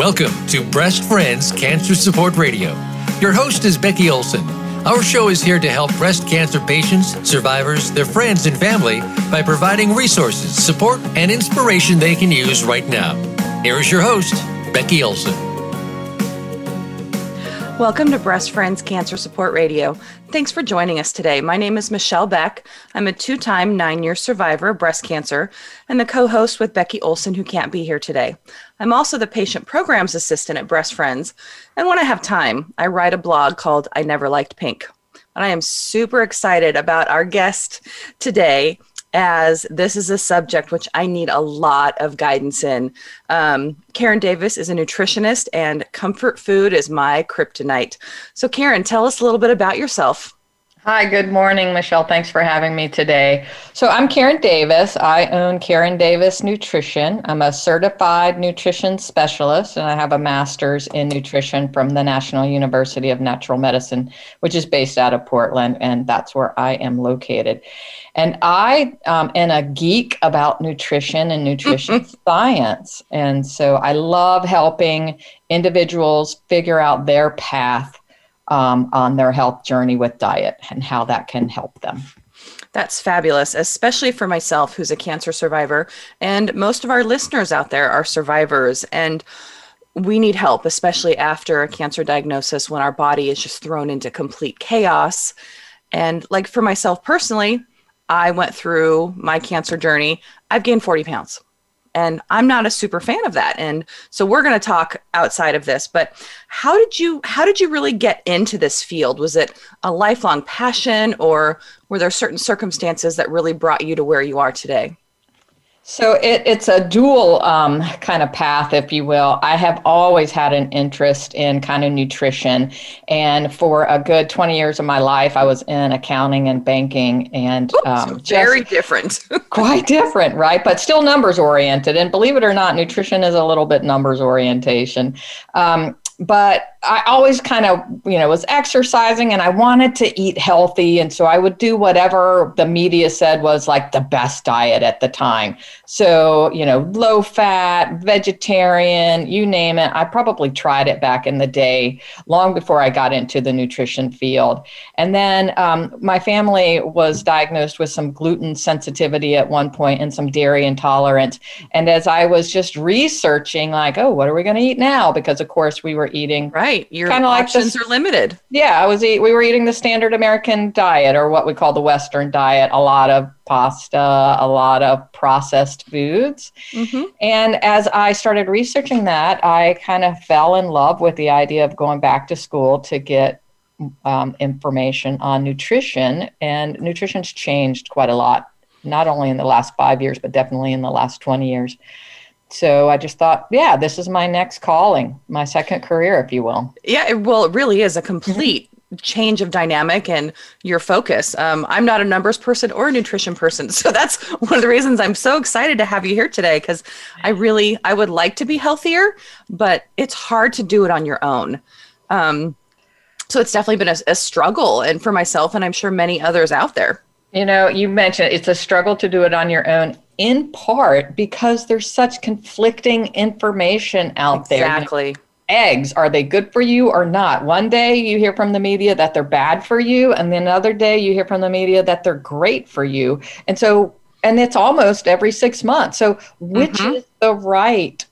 Welcome to Breast Friends Cancer Support Radio. Your host is Becky Olson. Our show is here to help breast cancer patients, survivors, their friends, and family by providing resources, support, and inspiration they can use right now. Here is your host, Becky Olson. Welcome to Breast Friends Cancer Support Radio. Thanks for joining us today. My name is Michelle Beck. I'm a two time nine year survivor of breast cancer and the co host with Becky Olson, who can't be here today. I'm also the patient programs assistant at Breast Friends. And when I have time, I write a blog called I Never Liked Pink. And I am super excited about our guest today as this is a subject which I need a lot of guidance in. Um, Karen Davis is a nutritionist, and comfort food is my kryptonite. So, Karen, tell us a little bit about yourself. Hi, good morning, Michelle. Thanks for having me today. So, I'm Karen Davis. I own Karen Davis Nutrition. I'm a certified nutrition specialist, and I have a master's in nutrition from the National University of Natural Medicine, which is based out of Portland, and that's where I am located. And I um, am a geek about nutrition and nutrition science. And so I love helping individuals figure out their path um, on their health journey with diet and how that can help them. That's fabulous, especially for myself, who's a cancer survivor. And most of our listeners out there are survivors. And we need help, especially after a cancer diagnosis when our body is just thrown into complete chaos. And like for myself personally, I went through my cancer journey, I've gained 40 pounds. And I'm not a super fan of that. And so we're going to talk outside of this, but how did you how did you really get into this field? Was it a lifelong passion or were there certain circumstances that really brought you to where you are today? So it, it's a dual um, kind of path, if you will. I have always had an interest in kind of nutrition. And for a good 20 years of my life, I was in accounting and banking and um, very different. quite different, right? But still numbers oriented. And believe it or not, nutrition is a little bit numbers orientation. Um, but I always kind of, you know, was exercising and I wanted to eat healthy. And so I would do whatever the media said was like the best diet at the time. So, you know, low fat, vegetarian, you name it. I probably tried it back in the day, long before I got into the nutrition field. And then um, my family was diagnosed with some gluten sensitivity at one point and some dairy intolerance. And as I was just researching, like, oh, what are we going to eat now? Because, of course, we were eating. Right. Your kind of options like are limited. Yeah, I was eat, we were eating the standard American diet or what we call the Western diet. A lot of pasta, a lot of processed foods. Mm-hmm. And as I started researching that, I kind of fell in love with the idea of going back to school to get um, information on nutrition. And nutrition's changed quite a lot, not only in the last five years, but definitely in the last 20 years so I just thought, yeah, this is my next calling, my second career, if you will. Yeah, it, well, it really is a complete change of dynamic and your focus. Um, I'm not a numbers person or a nutrition person, so that's one of the reasons I'm so excited to have you here today because I really I would like to be healthier, but it's hard to do it on your own. Um, so it's definitely been a, a struggle, and for myself, and I'm sure many others out there. You know, you mentioned it's a struggle to do it on your own in part because there's such conflicting information out exactly. there. Exactly. eggs, are they good for you or not? One day you hear from the media that they're bad for you, and then another day you hear from the media that they're great for you. And so, and it's almost every six months. So, which mm-hmm. is the right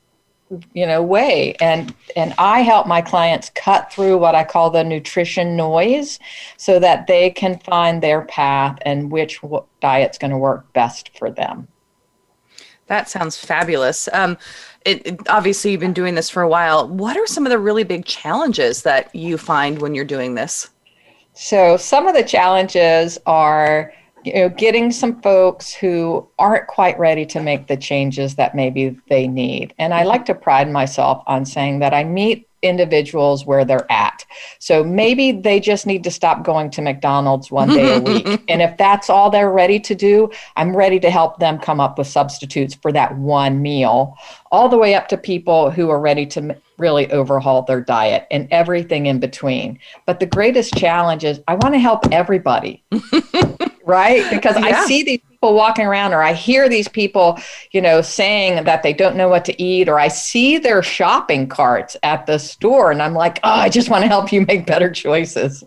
you know way and and i help my clients cut through what i call the nutrition noise so that they can find their path and which diet's going to work best for them that sounds fabulous. Um, it, it, obviously, you've been doing this for a while. What are some of the really big challenges that you find when you're doing this? So, some of the challenges are you know, getting some folks who aren't quite ready to make the changes that maybe they need. And I like to pride myself on saying that I meet individuals where they're at. So maybe they just need to stop going to McDonald's one day a week. And if that's all they're ready to do, I'm ready to help them come up with substitutes for that one meal, all the way up to people who are ready to really overhaul their diet and everything in between. But the greatest challenge is I want to help everybody. right? Because yeah. I see these people walking around or I hear these people, you know, saying that they don't know what to eat or I see their shopping carts at the store and I'm like, "Oh, I just want to help you make better choices."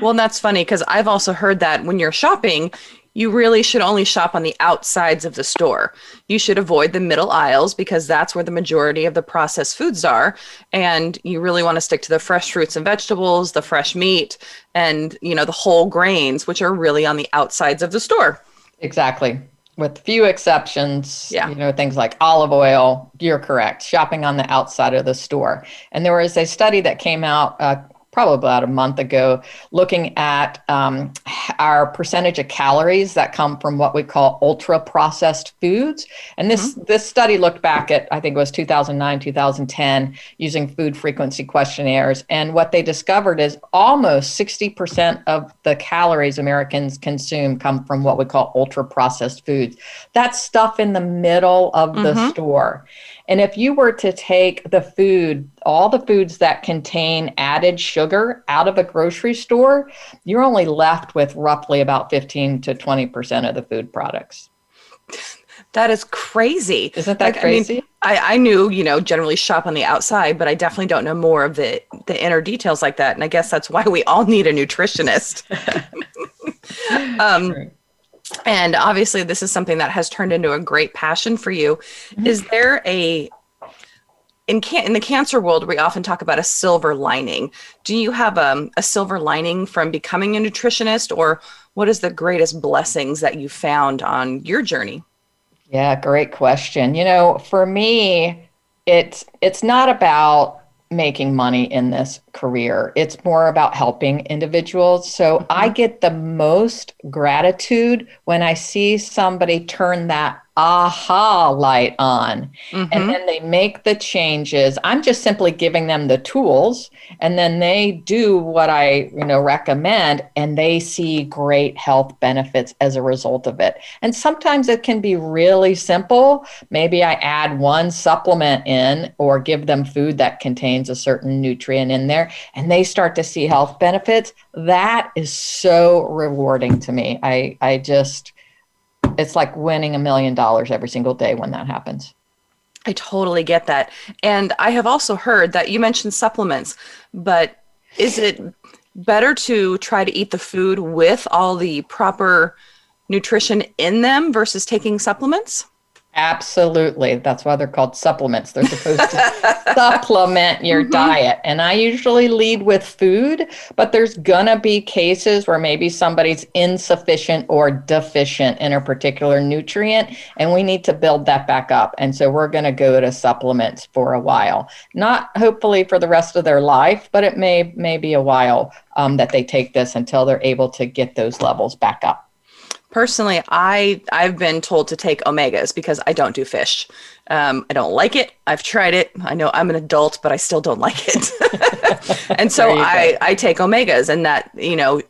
Well, that's funny because I've also heard that when you're shopping, you really should only shop on the outsides of the store. You should avoid the middle aisles because that's where the majority of the processed foods are. And you really want to stick to the fresh fruits and vegetables, the fresh meat, and you know, the whole grains, which are really on the outsides of the store. Exactly. With few exceptions, Yeah. you know, things like olive oil, you're correct, shopping on the outside of the store. And there was a study that came out uh, probably about a month ago looking at um, our percentage of calories that come from what we call ultra processed foods. And this, this study looked back at, I think it was 2009, 2010, using food frequency questionnaires. And what they discovered is almost 60% of the calories Americans consume come from what we call ultra processed foods. That's stuff in the middle of the store. And if you were to take the food, all the foods that contain added sugar out of a grocery store, you're only left with roughly about 15 to 20% of the food products. That is crazy. Isn't that Like, I mean, crazy? I, I knew, you know, generally shop on the outside, but I definitely don't know more of the the inner details like that. And I guess that's why we all need a nutritionist. um, True. And obviously, this is something that has turned into a great passion for you. Is there a in can in the cancer world, we often talk about a silver lining. Do you have um, a silver lining from becoming a nutritionist, or what is the greatest blessings that you found on your journey? Yeah, great question. You know, for me, it's it's not about making money in this career. It's more about helping individuals. So I get the most gratitude when I see somebody turn that aha light on Mhm. and then they make the changes i'm just simply giving them the tools and then they do what i you know recommend and they see great health benefits as a result of it and sometimes it can be really simple maybe i add one supplement in or give them food that contains a certain nutrient in there and they start to see health benefits that is so rewarding to me i i just it's like winning a million dollars every single day when that happens. I totally get that. And I have also heard that you mentioned supplements, but is it better to try to eat the food with all the proper nutrition in them versus taking supplements? Absolutely. That's why they're called supplements. They're supposed to supplement your diet. And I usually lead with food, but there's going to be cases where maybe somebody's insufficient or deficient in a particular nutrient, and we need to build that back up. And so we're going to go to supplements for a while. Not hopefully for the rest of their life, but it may, may be a while um, that they take this until they're able to get those levels back up. Personally, I I've been told to take omegas because I don't do fish. Um, I don't like it. I've tried it. I know I'm an adult, but I still don't like it. and so I I take omegas, and that you know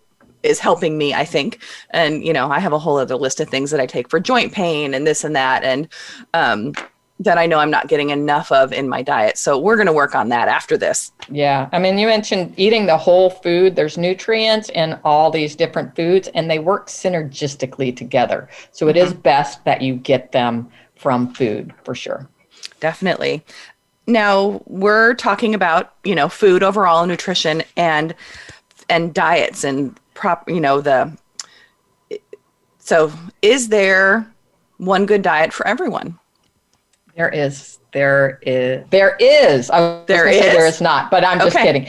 is helping me. I think, and you know I have a whole other list of things that I take for joint pain and this and that, and um, that I know I'm not getting enough of in my diet. So we're going to work on that after this. Yeah. I mean, you mentioned eating the whole food. There's nutrients in all these different foods, and they work synergistically together. So it is mm-hmm. best that you get them from food for sure. Definitely. Now we're talking about you know food overall, nutrition, and and diets and prop. You know the. So is there one good diet for everyone? There is. There is. There is. I was There is? There is not, but I'm just Okay. kidding.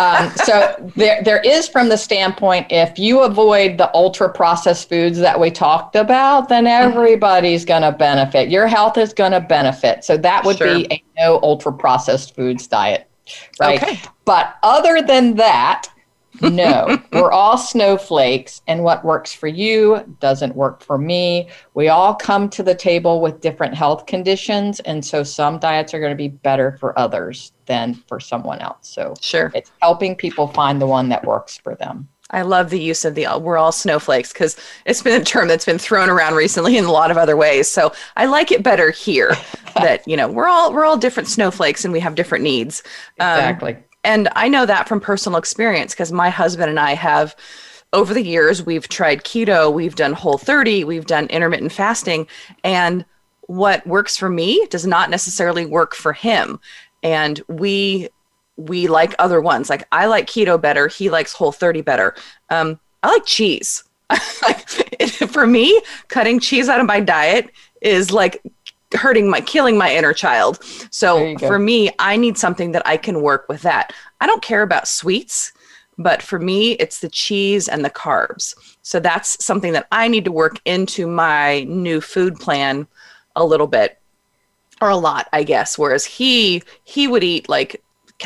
Um, so there, there is from the standpoint if you avoid the ultra processed foods that we talked about, then Mm-hmm. everybody's going to benefit. Your health is going to benefit. So that would Sure. be a no ultra processed foods diet, right? Okay. But other than that, no, we're all snowflakes, and what works for you doesn't work for me. We all come to the table with different health conditions, and so some diets are going to be better for others than for someone else. So Sure. it's helping people find the one that works for them. I love the use of the we're all snowflakes because it's been a term that's been thrown around recently in a lot of other ways. So I like it better here that you know we're all we're all different snowflakes and we have different needs. Um, Exactly. And I know that from personal experience because my husband and I have over the years, we've tried keto, we've done whole 30, we've done intermittent fasting, and what works for me does not necessarily work for him. And we we like other ones. Like I like keto better, he likes whole 30 better. Um, I like cheese. for me, cutting cheese out of my diet is like hurting my killing my inner child. So for me, I need something that I can work with that. I don't care about sweets, but for me, it's the cheese and the carbs. So that's something that I need to work into my new food plan a little bit or a lot, I guess. Whereas he he would eat like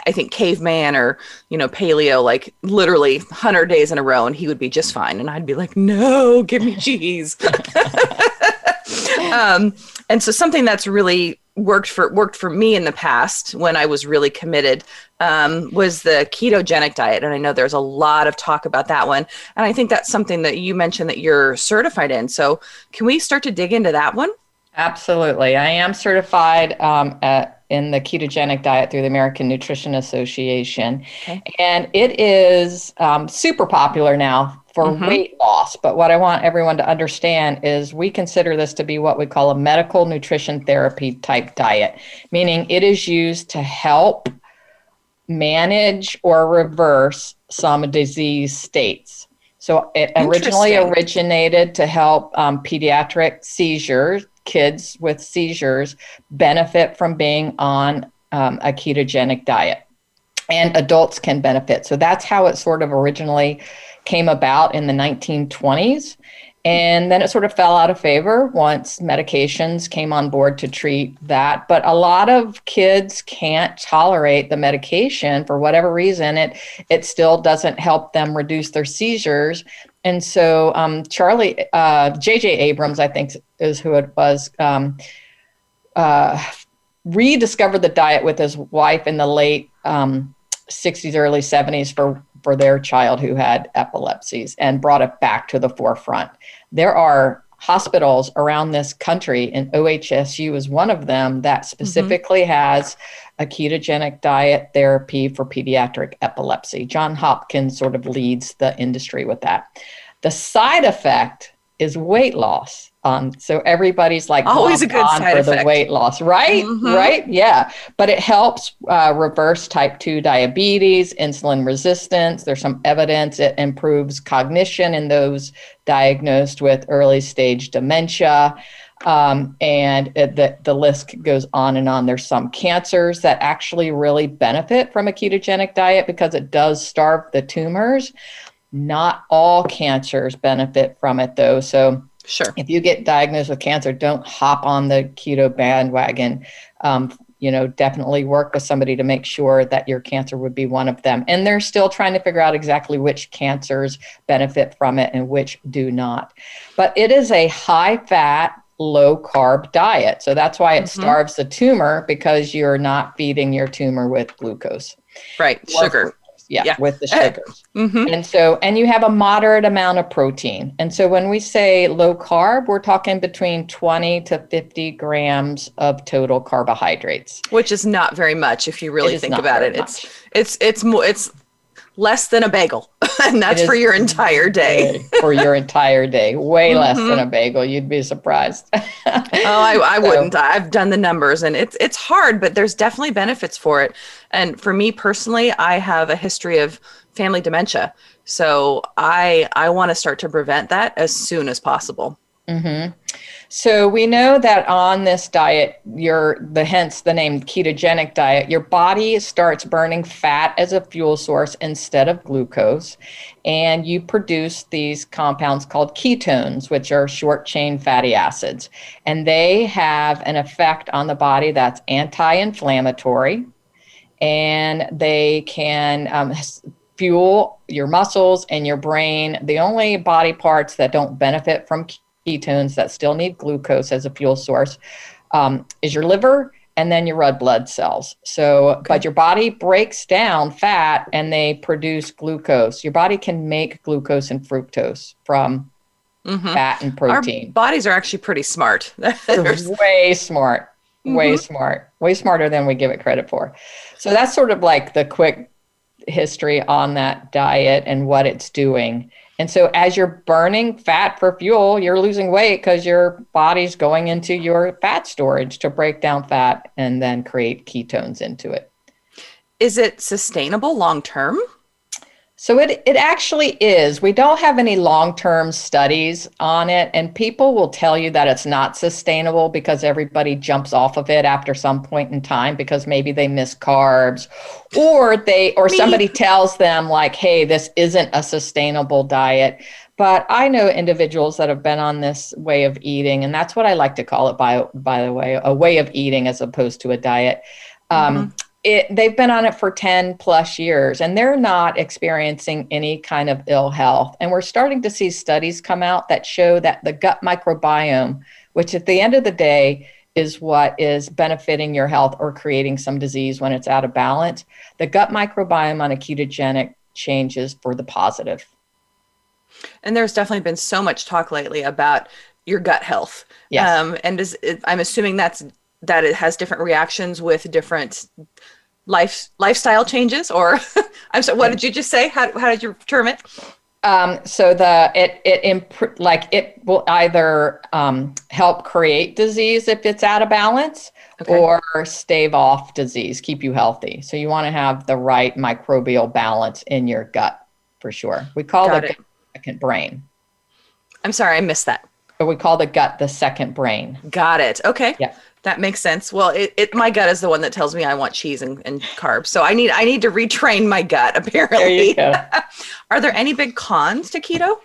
I think caveman or you know paleo like literally 100 days in a row and he would be just fine and I'd be like no give me cheese um, and so something that's really worked for worked for me in the past when I was really committed um, was the ketogenic diet, and I know there's a lot of talk about that one, and I think that's something that you mentioned that you're certified in. So can we start to dig into that one? Absolutely, I am certified um, at, in the ketogenic diet through the American Nutrition Association, okay. and it is um, super popular now for mm-hmm. weight loss. But what I want everyone to understand is we consider this to be what we call a medical nutrition therapy type diet, meaning it is used to help manage or reverse some disease states. So it originally originated to help um, pediatric seizures, kids with seizures benefit from being on um, a ketogenic diet. And adults can benefit. So that's how it sort of originally came about in the 1920s. And then it sort of fell out of favor once medications came on board to treat that. But a lot of kids can't tolerate the medication for whatever reason. It it still doesn't help them reduce their seizures. And so um, Charlie uh, J.J. Abrams, I think, is who it was. Um, uh, rediscovered the diet with his wife in the late um, 60s, early 70s for for their child who had epilepsies and brought it back to the forefront. There are hospitals around this country, and OHSU is one of them that mm-hmm. specifically mm-hmm. has a ketogenic diet therapy for pediatric epilepsy. John Hopkins sort of leads the industry with that. The side effect is weight loss. Um, so everybody's like always a good side for effect. the weight loss, right? Mm-hmm. Right? Yeah. But it helps uh, reverse type two diabetes, insulin resistance. There's some evidence it improves cognition in those diagnosed with early stage dementia. Um, and it, the, the list goes on and on. There's some cancers that actually really benefit from a ketogenic diet because it does starve the tumors. Not all cancers benefit from it though. So Sure. If you get diagnosed with cancer, don't hop on the keto bandwagon. Um, you know, definitely work with somebody to make sure that your cancer would be one of them. And they're still trying to figure out exactly which cancers benefit from it and which do not. But it is a high fat, low carb diet. So that's why it mm-hmm. starves the tumor because you're not feeding your tumor with glucose. Right, sugar yeah, yeah. with the sugars. Mm-hmm. And so, and you have a moderate amount of protein. And so, when we say low carb, we're talking between 20 to 50 grams of total carbohydrates, which is not very much if you really think about it. Much. It's it's it's more it's less than a bagel, and that's for your entire day. for your entire day, way mm-hmm. less than a bagel. You'd be surprised. oh, I, I so. wouldn't. I've done the numbers, and it's it's hard, but there's definitely benefits for it. And for me personally, I have a history of family dementia, so I I want to start to prevent that as soon as possible. Mm-hmm. So we know that on this diet, your the hence the name ketogenic diet, your body starts burning fat as a fuel source instead of glucose, and you produce these compounds called ketones, which are short chain fatty acids, and they have an effect on the body that's anti-inflammatory, and they can um, fuel your muscles and your brain. The only body parts that don't benefit from ketones that still need glucose as a fuel source um, is your liver and then your red blood cells. So, okay. but your body breaks down fat and they produce glucose. Your body can make glucose and fructose from mm-hmm. fat and protein. Our bodies are actually pretty smart. way smart. Way mm-hmm. smart. Way smarter than we give it credit for. So that's sort of like the quick history on that diet and what it's doing. And so, as you're burning fat for fuel, you're losing weight because your body's going into your fat storage to break down fat and then create ketones into it. Is it sustainable long term? So it, it actually is. We don't have any long term studies on it, and people will tell you that it's not sustainable because everybody jumps off of it after some point in time because maybe they miss carbs, or they or somebody tells them like, "Hey, this isn't a sustainable diet." But I know individuals that have been on this way of eating, and that's what I like to call it. By by the way, a way of eating as opposed to a diet. Um, mm-hmm it, they've been on it for 10 plus years and they're not experiencing any kind of ill health. And we're starting to see studies come out that show that the gut microbiome, which at the end of the day is what is benefiting your health or creating some disease when it's out of balance, the gut microbiome on a ketogenic changes for the positive. And there's definitely been so much talk lately about your gut health. Yes. Um, and is, I'm assuming that's that it has different reactions with different life lifestyle changes or i'm sorry what did you just say? How, how did you term it? Um, so the it it imp- like it will either um, help create disease if it's out of balance okay. or stave off disease keep you healthy. So you want to have the right microbial balance in your gut for sure. We call Got it. second brain. I'm sorry i missed that. But we call the gut the second brain. Got it. Okay. Yeah that makes sense. Well, it, it, my gut is the one that tells me I want cheese and, and carbs. So I need I need to retrain my gut. Apparently, there are there any big cons to keto?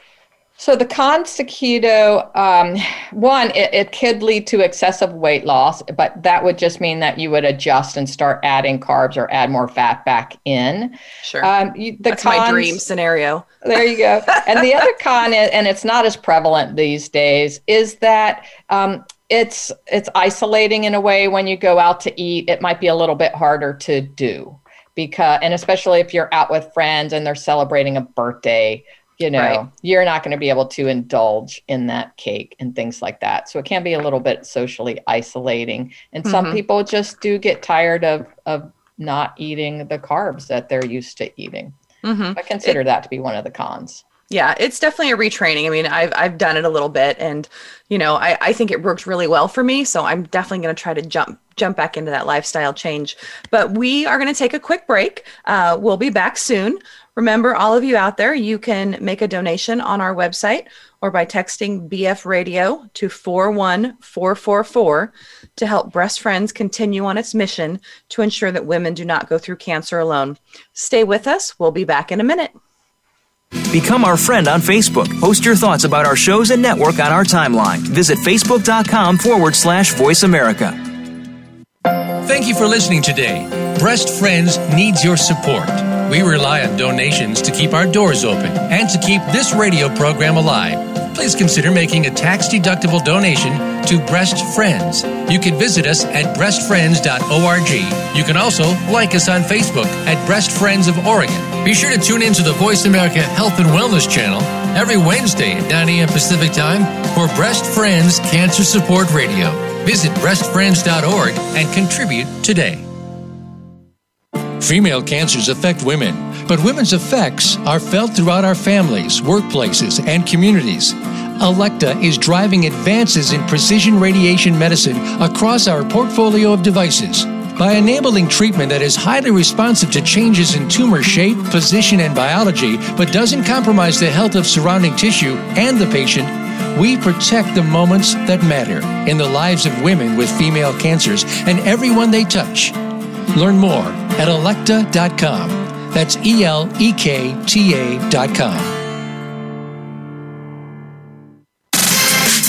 So the cons to keto, um, one, it, it, could lead to excessive weight loss, but that would just mean that you would adjust and start adding carbs or add more fat back in. Sure. Um, you, the That's cons, my dream scenario. There you go. and the other con, is, and it's not as prevalent these days, is that um, it's it's isolating in a way when you go out to eat it might be a little bit harder to do because and especially if you're out with friends and they're celebrating a birthday you know right. you're not going to be able to indulge in that cake and things like that so it can be a little bit socially isolating and mm-hmm. some people just do get tired of of not eating the carbs that they're used to eating mm-hmm. i consider it, that to be one of the cons yeah, it's definitely a retraining. I mean, I've I've done it a little bit, and you know, I I think it worked really well for me. So I'm definitely going to try to jump jump back into that lifestyle change. But we are going to take a quick break. Uh, we'll be back soon. Remember, all of you out there, you can make a donation on our website or by texting BF Radio to 41444 to help Breast Friends continue on its mission to ensure that women do not go through cancer alone. Stay with us. We'll be back in a minute. Become our friend on Facebook. Post your thoughts about our shows and network on our timeline. Visit facebook.com forward slash voice America. Thank you for listening today. Breast Friends needs your support. We rely on donations to keep our doors open and to keep this radio program alive please consider making a tax deductible donation to Breast Friends. You can visit us at breastfriends.org. You can also like us on Facebook at Breast Friends of Oregon. Be sure to tune in to the Voice America Health and Wellness channel every Wednesday at 9 a.m. Pacific Time for Breast Friends Cancer Support Radio. Visit breastfriends.org and contribute today. Female cancers affect women, but women's effects are felt throughout our families, workplaces, and communities. Elekta is driving advances in precision radiation medicine across our portfolio of devices. By enabling treatment that is highly responsive to changes in tumor shape, position, and biology, but doesn't compromise the health of surrounding tissue and the patient, we protect the moments that matter in the lives of women with female cancers and everyone they touch. Learn more at elekta.com. That's E L E K T A.com.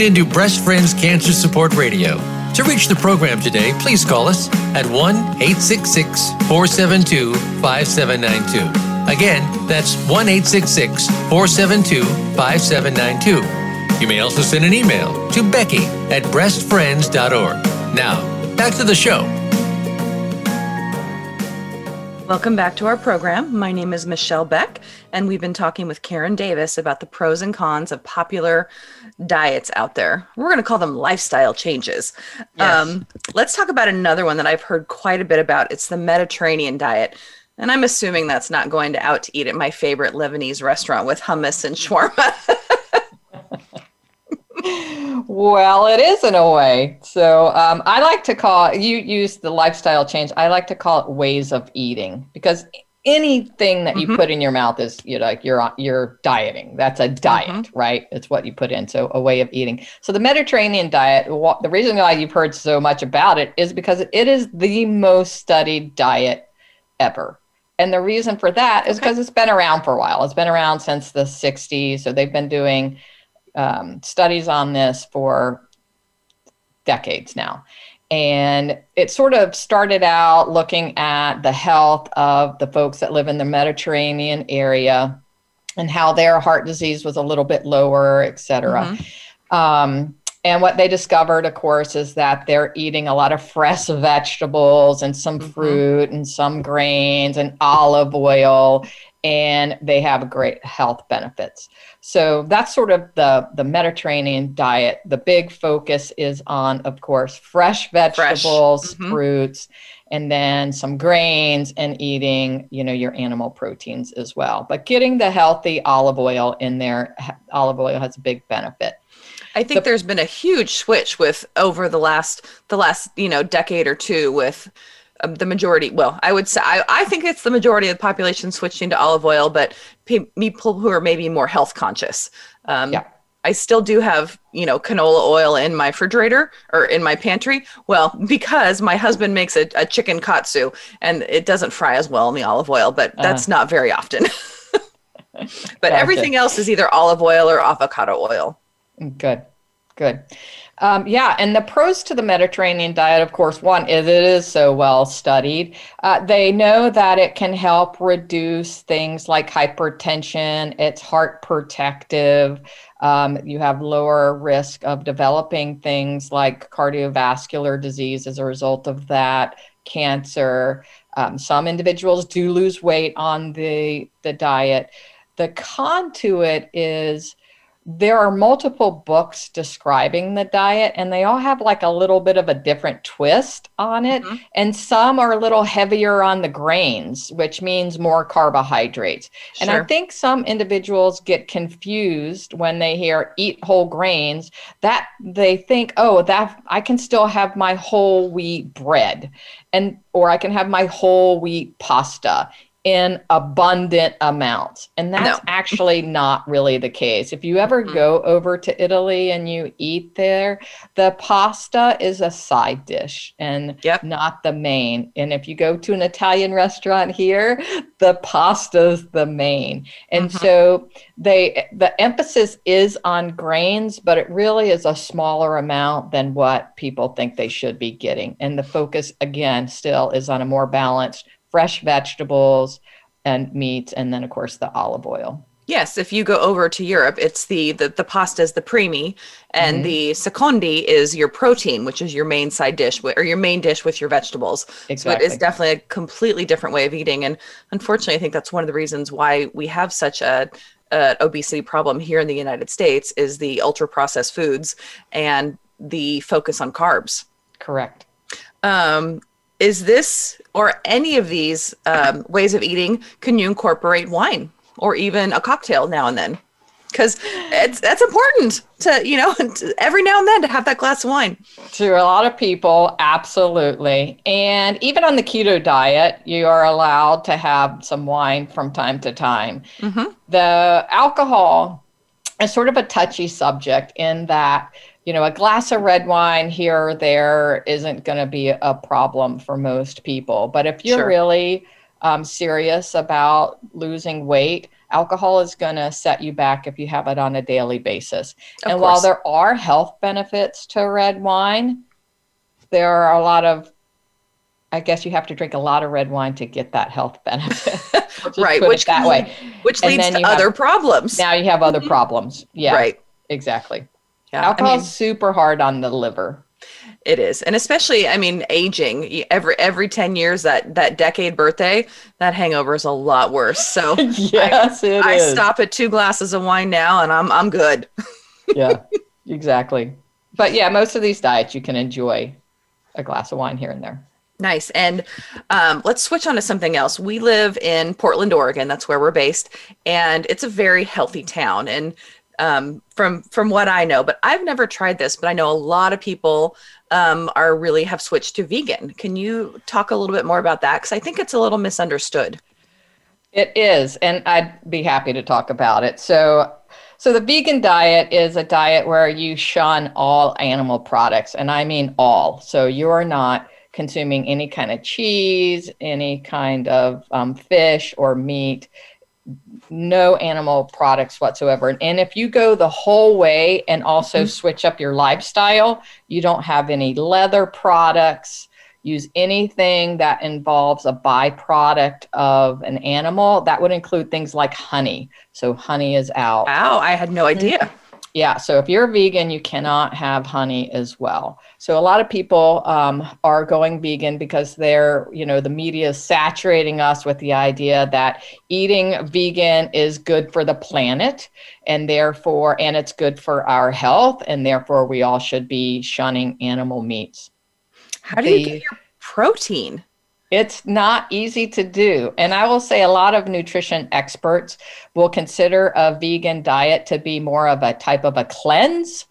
Tuned into Breast Friends Cancer Support Radio. To reach the program today, please call us at 1 866 472 5792. Again, that's 1 866 472 5792. You may also send an email to Becky at breastfriends.org. Now, back to the show. Welcome back to our program. My name is Michelle Beck, and we've been talking with Karen Davis about the pros and cons of popular diets out there. We're going to call them lifestyle changes. Yes. Um, let's talk about another one that I've heard quite a bit about. It's the Mediterranean diet. And I'm assuming that's not going to out to eat at my favorite Lebanese restaurant with hummus and shawarma. well, it is in a way. So um, I like to call you use the lifestyle change. I like to call it ways of eating because anything that you mm-hmm. put in your mouth is you know like you're you're dieting. That's a diet, mm-hmm. right? It's what you put in. So a way of eating. So the Mediterranean diet. The reason why you've heard so much about it is because it is the most studied diet ever. And the reason for that is because okay. it's been around for a while. It's been around since the 60s. So they've been doing um, studies on this for decades now. And it sort of started out looking at the health of the folks that live in the Mediterranean area and how their heart disease was a little bit lower, et cetera. Mm-hmm. Um, and what they discovered, of course, is that they're eating a lot of fresh vegetables and some mm-hmm. fruit and some grains and olive oil, and they have great health benefits. So that's sort of the the Mediterranean diet. The big focus is on, of course, fresh vegetables, fresh. Mm-hmm. fruits, and then some grains and eating, you know, your animal proteins as well. But getting the healthy olive oil in there, olive oil has a big benefit. I think the, there's been a huge switch with over the last the last you know decade or two with the majority. Well, I would say I, I think it's the majority of the population switching to olive oil, but people who are maybe more health conscious. Um, yeah. I still do have, you know, canola oil in my refrigerator or in my pantry. Well, because my husband makes a, a chicken katsu and it doesn't fry as well in the olive oil, but uh-huh. that's not very often. but gotcha. everything else is either olive oil or avocado oil. Good, good. Um, yeah, and the pros to the Mediterranean diet, of course, one is it is so well studied. Uh, they know that it can help reduce things like hypertension, it's heart protective. Um, you have lower risk of developing things like cardiovascular disease as a result of that, cancer. Um, some individuals do lose weight on the, the diet. The con to it is there are multiple books describing the diet and they all have like a little bit of a different twist on it mm-hmm. and some are a little heavier on the grains which means more carbohydrates sure. and i think some individuals get confused when they hear eat whole grains that they think oh that i can still have my whole wheat bread and or i can have my whole wheat pasta in abundant amounts. And that's no. actually not really the case. If you ever go over to Italy and you eat there, the pasta is a side dish and yep. not the main. And if you go to an Italian restaurant here, the pasta's the main. And mm-hmm. so they the emphasis is on grains, but it really is a smaller amount than what people think they should be getting. And the focus again still is on a more balanced fresh vegetables and meat, and then of course the olive oil. Yes, if you go over to Europe, it's the the, the pasta is the primi, and mm-hmm. the secondi is your protein, which is your main side dish or your main dish with your vegetables. Exactly. So it is definitely a completely different way of eating, and unfortunately, I think that's one of the reasons why we have such a, a obesity problem here in the United States is the ultra processed foods and the focus on carbs. Correct. Um, is this or any of these um, ways of eating can you incorporate wine or even a cocktail now and then? Because it's that's important to you know every now and then to have that glass of wine. To a lot of people absolutely. And even on the keto diet you are allowed to have some wine from time to time. Mm-hmm. the alcohol is sort of a touchy subject in that you know, a glass of red wine here or there isn't going to be a problem for most people. But if you're sure. really um, serious about losing weight, alcohol is going to set you back if you have it on a daily basis. Of and course. while there are health benefits to red wine, there are a lot of I guess you have to drink a lot of red wine to get that health benefit. right, which that way, which leads to other have, problems. Now you have other mm-hmm. problems. Yeah, right, exactly. Yeah, alcohol I mean, super hard on the liver. It is, and especially, I mean, aging every every ten years that that decade birthday, that hangover is a lot worse. So yes, I, it I is. stop at two glasses of wine now, and I'm I'm good. yeah, exactly. But yeah, most of these diets you can enjoy a glass of wine here and there. Nice. And um, let's switch on to something else. We live in Portland, Oregon. That's where we're based, and it's a very healthy town. And um, from from what I know, but I've never tried this, but I know a lot of people um, are really have switched to vegan. Can you talk a little bit more about that? Because I think it's a little misunderstood. It is, and I'd be happy to talk about it. So, so the vegan diet is a diet where you shun all animal products, and I mean all. So you are not consuming any kind of cheese, any kind of um, fish or meat no animal products whatsoever. And if you go the whole way and also mm-hmm. switch up your lifestyle, you don't have any leather products, use anything that involves a byproduct of an animal. That would include things like honey. So honey is out. Wow, I had no idea. Yeah, so if you're a vegan, you cannot have honey as well. So a lot of people um, are going vegan because they're, you know, the media is saturating us with the idea that eating vegan is good for the planet, and therefore, and it's good for our health, and therefore, we all should be shunning animal meats. How do the, you get your protein? It's not easy to do. And I will say a lot of nutrition experts will consider a vegan diet to be more of a type of a cleanse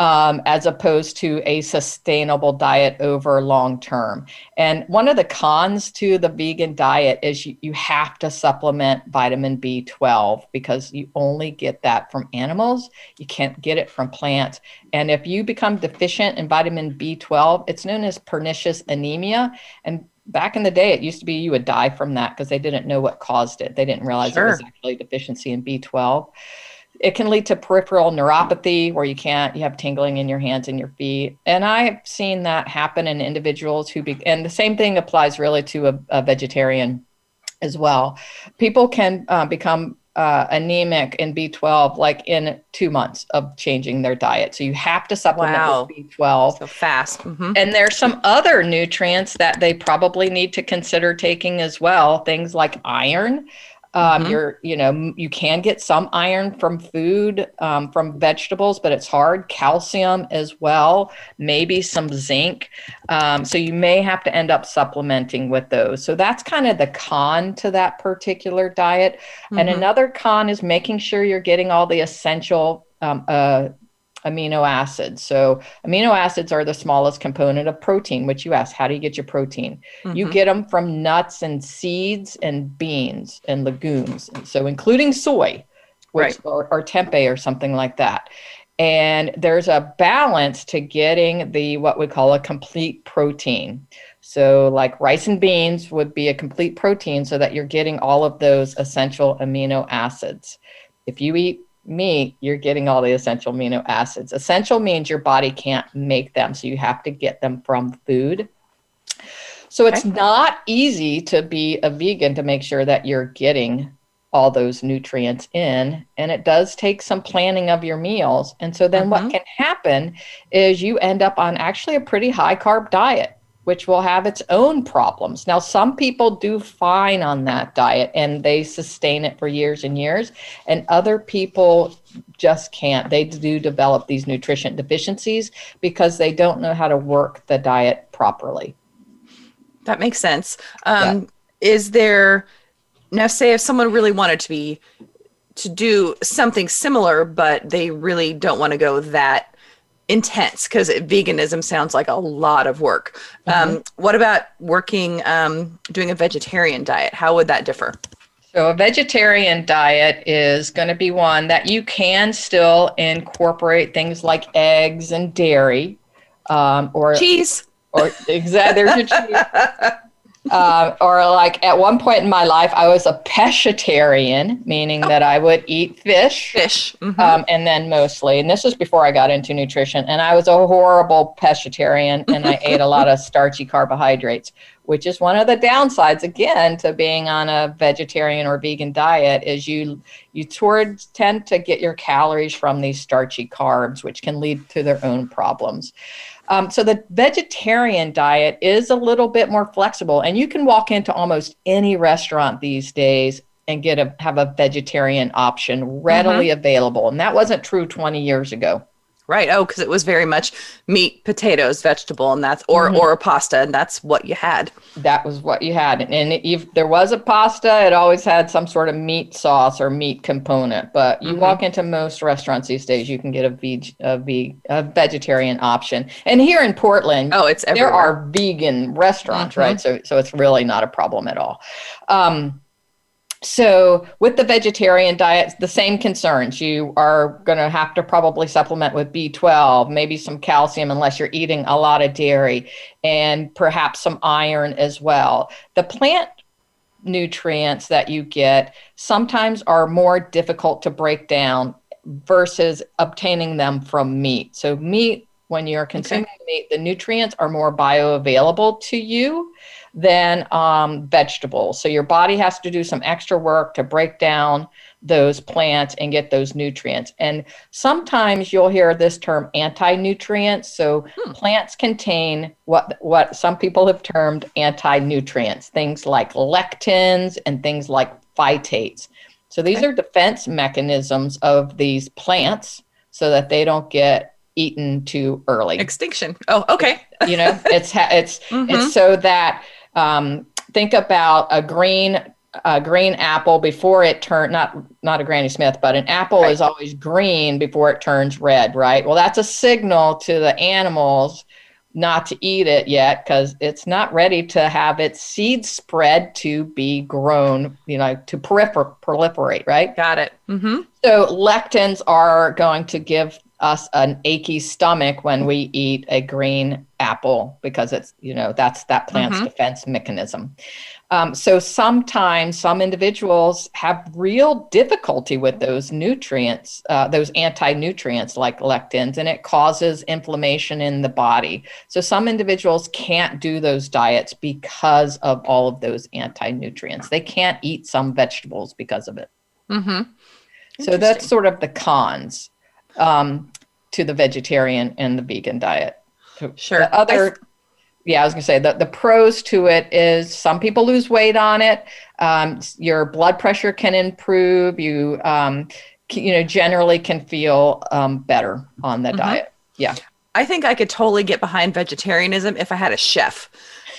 um, as opposed to a sustainable diet over long term. And one of the cons to the vegan diet is you, you have to supplement vitamin B12 because you only get that from animals. You can't get it from plants. And if you become deficient in vitamin B12, it's known as pernicious anemia. And back in the day, it used to be you would die from that because they didn't know what caused it. They didn't realize sure. it was actually deficiency in B12. It can lead to peripheral neuropathy where you can't, you have tingling in your hands and your feet. And I've seen that happen in individuals who, be, and the same thing applies really to a, a vegetarian as well. People can uh, become uh, anemic in B12 like in two months of changing their diet. So you have to supplement wow. with B12. So fast. Mm-hmm. And there's some other nutrients that they probably need to consider taking as well. Things like iron. Um, mm-hmm. You're, you know, you can get some iron from food, um, from vegetables, but it's hard. Calcium as well, maybe some zinc. Um, so you may have to end up supplementing with those. So that's kind of the con to that particular diet. Mm-hmm. And another con is making sure you're getting all the essential um, uh, amino acids. So, amino acids are the smallest component of protein, which you ask, how do you get your protein? Mm-hmm. You get them from nuts and seeds and beans and legumes. So, including soy, which, right. or, or tempeh or something like that. And there's a balance to getting the what we call a complete protein. So, like rice and beans would be a complete protein so that you're getting all of those essential amino acids. If you eat meat, you're getting all the essential amino acids. Essential means your body can't make them, so you have to get them from food. So it's okay. not easy to be a vegan to make sure that you're getting all those nutrients in and it does take some planning of your meals and so then mm-hmm. what can happen is you end up on actually a pretty high carb diet which will have its own problems. Now, some people do fine on that diet and they sustain it for years and years, and other people just can't. They do develop these nutrition deficiencies because they don't know how to work the diet properly. That makes sense. Um, yeah. Is there now, say, if someone really wanted to be to do something similar, but they really don't want to go that intense because veganism sounds like a lot of work. Mm-hmm. Um, what about working, um, doing a vegetarian diet? How would that differ? So, a vegetarian diet is going to be one that you can still incorporate things like eggs and dairy, um, or cheese. Or exactly, there's your cheese. uh, or like at one point in my life, I was a pescatarian, meaning oh. that I would eat fish, fish, mm-hmm. um, and then mostly. And this was before I got into nutrition. And I was a horrible pescatarian, and I ate a lot of starchy carbohydrates, which is one of the downsides again to being on a vegetarian or vegan diet is you you towards tend to get your calories from these starchy carbs which can lead to their own problems um, so the vegetarian diet is a little bit more flexible and you can walk into almost any restaurant these days and get a have a vegetarian option readily mm-hmm. available and that wasn't true 20 years ago Right. Oh, because it was very much meat, potatoes, vegetable, and that's or mm-hmm. or a pasta, and that's what you had. That was what you had, and if there was a pasta, it always had some sort of meat sauce or meat component. But you mm-hmm. walk into most restaurants these days, you can get a veg, a, veg, a vegetarian option. And here in Portland, oh, it's everywhere. there are vegan restaurants, mm-hmm. right? So so it's really not a problem at all. Um, so, with the vegetarian diet, the same concerns. You are going to have to probably supplement with B12, maybe some calcium, unless you're eating a lot of dairy, and perhaps some iron as well. The plant nutrients that you get sometimes are more difficult to break down versus obtaining them from meat. So, meat, when you're consuming okay. meat, the nutrients are more bioavailable to you than um, vegetables. So your body has to do some extra work to break down those plants and get those nutrients. And sometimes you'll hear this term anti-nutrients. So hmm. plants contain what what some people have termed anti-nutrients, things like lectins and things like phytates. So these okay. are defense mechanisms of these plants so that they don't get eaten too early. Extinction. Oh, okay. you know, it's it's mm-hmm. it's so that um, think about a green a green apple before it turn not not a granny smith but an apple right. is always green before it turns red right well that's a signal to the animals not to eat it yet because it's not ready to have its seed spread to be grown you know to prolifer- proliferate right got it mm-hmm. so lectins are going to give us an achy stomach when we eat a green apple because it's you know that's that plant's mm-hmm. defense mechanism. Um, so sometimes some individuals have real difficulty with those nutrients uh, those anti-nutrients like lectins and it causes inflammation in the body. So some individuals can't do those diets because of all of those anti-nutrients. They can't eat some vegetables because of it. Mm-hmm. so that's sort of the cons. Um, to the vegetarian and the vegan diet. Sure. The other, yeah, I was gonna say the the pros to it is some people lose weight on it. Um, your blood pressure can improve. You um, you know generally can feel um, better on the mm-hmm. diet. Yeah. I think I could totally get behind vegetarianism if I had a chef.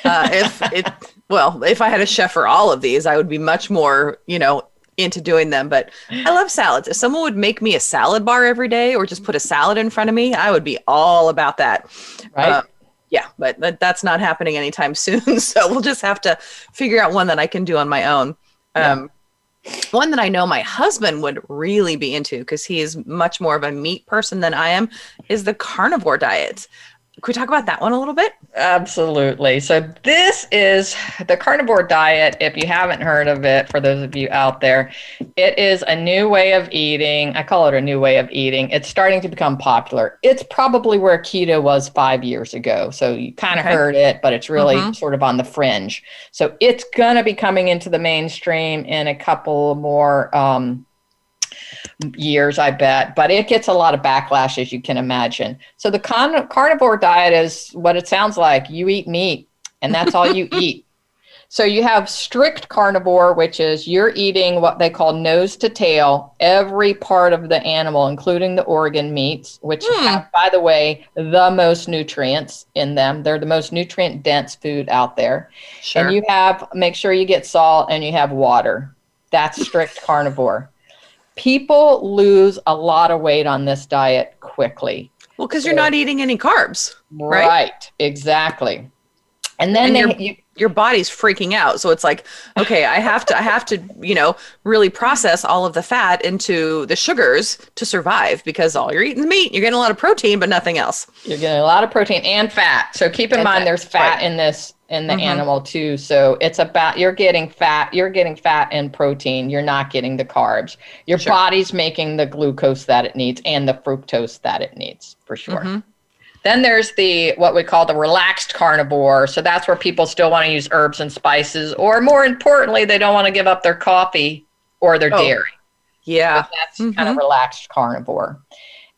Uh, if it, well, if I had a chef for all of these, I would be much more, you know, into doing them, but I love salads. If someone would make me a salad bar every day or just put a salad in front of me, I would be all about that. Right. Uh, yeah, but, but that's not happening anytime soon. so we'll just have to figure out one that I can do on my own. Um, yeah. One that I know my husband would really be into because he is much more of a meat person than I am is the carnivore diet. Could we talk about that one a little bit? Absolutely. So, this is the carnivore diet. If you haven't heard of it, for those of you out there, it is a new way of eating. I call it a new way of eating. It's starting to become popular. It's probably where keto was five years ago. So, you kind of okay. heard it, but it's really mm-hmm. sort of on the fringe. So, it's going to be coming into the mainstream in a couple more. Um, years, I bet, but it gets a lot of backlash, as you can imagine. So the con- carnivore diet is what it sounds like. You eat meat, and that's all you eat. So you have strict carnivore, which is you're eating what they call nose to tail, every part of the animal, including the organ meats, which mm. have, by the way, the most nutrients in them. They're the most nutrient dense food out there. Sure. And you have make sure you get salt and you have water. That's strict carnivore people lose a lot of weight on this diet quickly. Well, because so, you're not eating any carbs, right? Right, exactly. And then and they, your, your body's freaking out. So it's like, okay, I have to, I have to, you know, really process all of the fat into the sugars to survive because all you're eating is meat. You're getting a lot of protein, but nothing else. You're getting a lot of protein and fat. So keep in and mind, fat. there's fat right. in this in the mm-hmm. animal too. So it's about you're getting fat, you're getting fat and protein, you're not getting the carbs. Your sure. body's making the glucose that it needs and the fructose that it needs for sure. Mm-hmm. Then there's the what we call the relaxed carnivore. So that's where people still want to use herbs and spices, or more importantly, they don't want to give up their coffee or their Oh, dairy. Yeah. That's kind Mhm. of relaxed carnivore.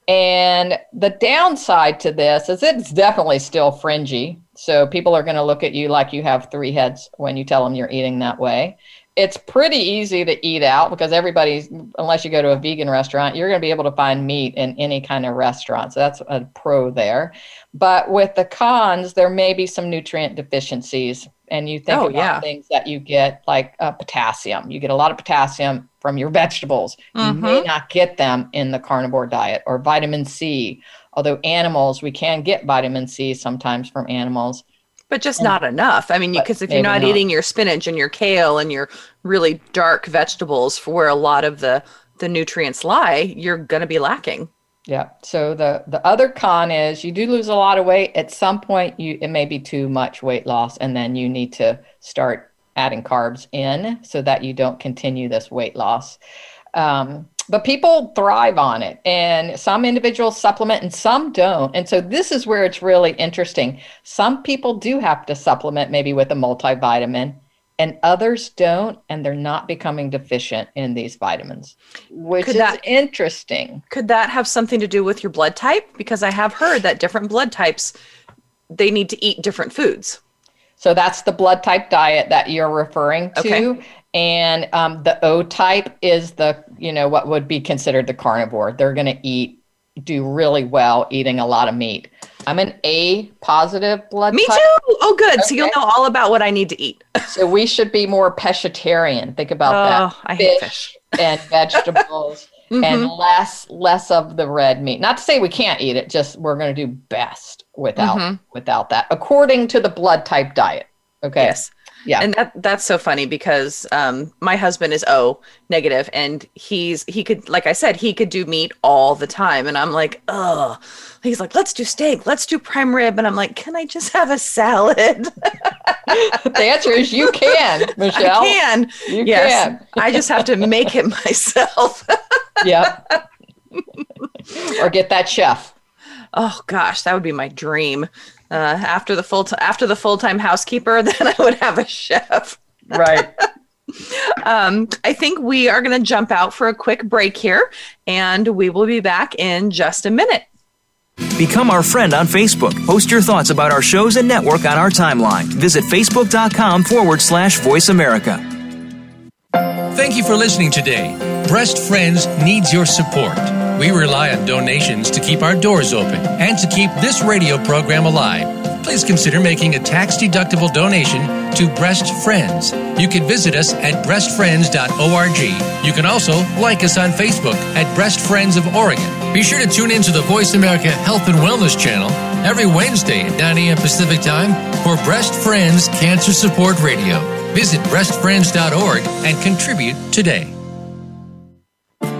And the downside to this is it's definitely still fringy. So people are going to look at you like you have three heads when you tell them you're eating that way. It's pretty easy to eat out because everybody's, unless you go to a vegan restaurant, you're going to be able to find meat in any kind of restaurant. So that's a pro there. But with the cons, there may be some nutrient deficiencies. And you think Oh, about yeah. things that you get like uh, potassium. You get a lot of potassium from your vegetables. You may Mhm. not get them in the carnivore diet or vitamin C. Although animals, we can get vitamin C sometimes from animals. But just not enough. I mean, because if you're not, not. eating your spinach and your kale and your really dark vegetables for where a lot of the the nutrients lie, you're going to be lacking. Yeah. So the the other con is you do lose a lot of weight. At some point, you it may be too much weight loss, and then you need to start adding carbs in so that you don't continue this weight loss. Um, but people thrive on it, and some individuals supplement and some don't. And so this is where it's really interesting. Some people do have to supplement maybe with a multivitamin, and others don't, and they're not becoming deficient in these vitamins, which Could is that- interesting. Could that have something to do with your blood type? Because I have heard that different blood types they need to eat different foods. So that's the blood type diet that you're referring to. Okay. And um, the O type is the, you know, what would be considered the carnivore. They're going to eat, do really well eating a lot of meat. I'm an A positive blood type. Me type. too. Oh, good. So you'll know all about what I need to eat. So we should be more pescatarian. Think about Oh, that. I hate fish. and vegetables and Mhm. less less of the red meat. Not to say we can't eat it, just we're going to do best without Mhm. without that according to the blood type diet. Okay. Yes. Yeah. And that that's so funny because um my husband is O negative and he's he could like I said, he could do meat all the time. And I'm like, oh he's like, let's do steak, let's do prime rib. And I'm like, can I just have a salad? the answer is you can, Michelle. I can. You yes. can. I just have to make it myself. Yep. or get that chef. oh gosh, that would be my dream. Uh, after the full t- after the full time housekeeper, then I would have a chef. Right. Um, I think we are going to jump out for a quick break here, and we will be back in just a minute. Become our friend on Facebook. Post your thoughts about our shows and network on our timeline. Visit facebook.com forward slash voice America. Thank you for listening today. Breast Friends needs your support. We rely on donations to keep our doors open and to keep this radio program alive. Please consider making a tax deductible donation to Breast Friends. You can visit us at breastfriends.org. You can also like us on Facebook at Breast Friends of Oregon. Be sure to tune in to the Voice America Health and Wellness channel every Wednesday at 9 a.m. Pacific Time for Breast Friends Cancer Support Radio. Visit breastfriends.org and contribute today.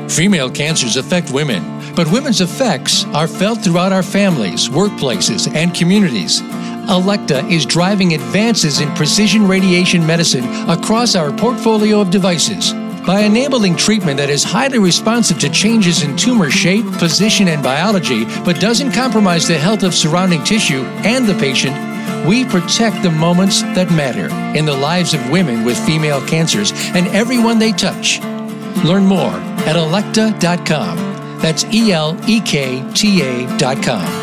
Female cancers affect women, but women's effects are felt throughout our families, workplaces, and communities. Elekta is driving advances in precision radiation medicine across our portfolio of devices. By enabling treatment that is highly responsive to changes in tumor shape, position, and biology, but doesn't compromise the health of surrounding tissue and the patient, we protect the moments that matter in the lives of women with female cancers and everyone they touch. Learn more at elekta.com. That's E L E K T A.com.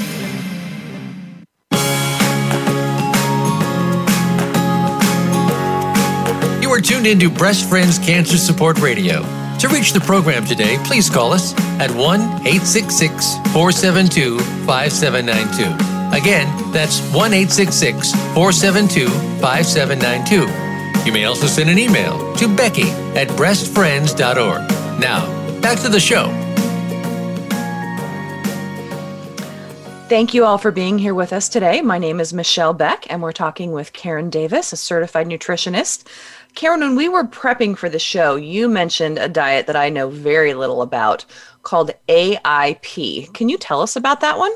Tuned into Breast Friends Cancer Support Radio. To reach the program today, please call us at 1 866 472 5792. Again, that's 1 866 472 5792. You may also send an email to Becky at breastfriends.org. Now, back to the show. Thank you all for being here with us today. My name is Michelle Beck, and we're talking with Karen Davis, a certified nutritionist. Karen, when we were prepping for the show, you mentioned a diet that I know very little about called AIP. Can you tell us about that one?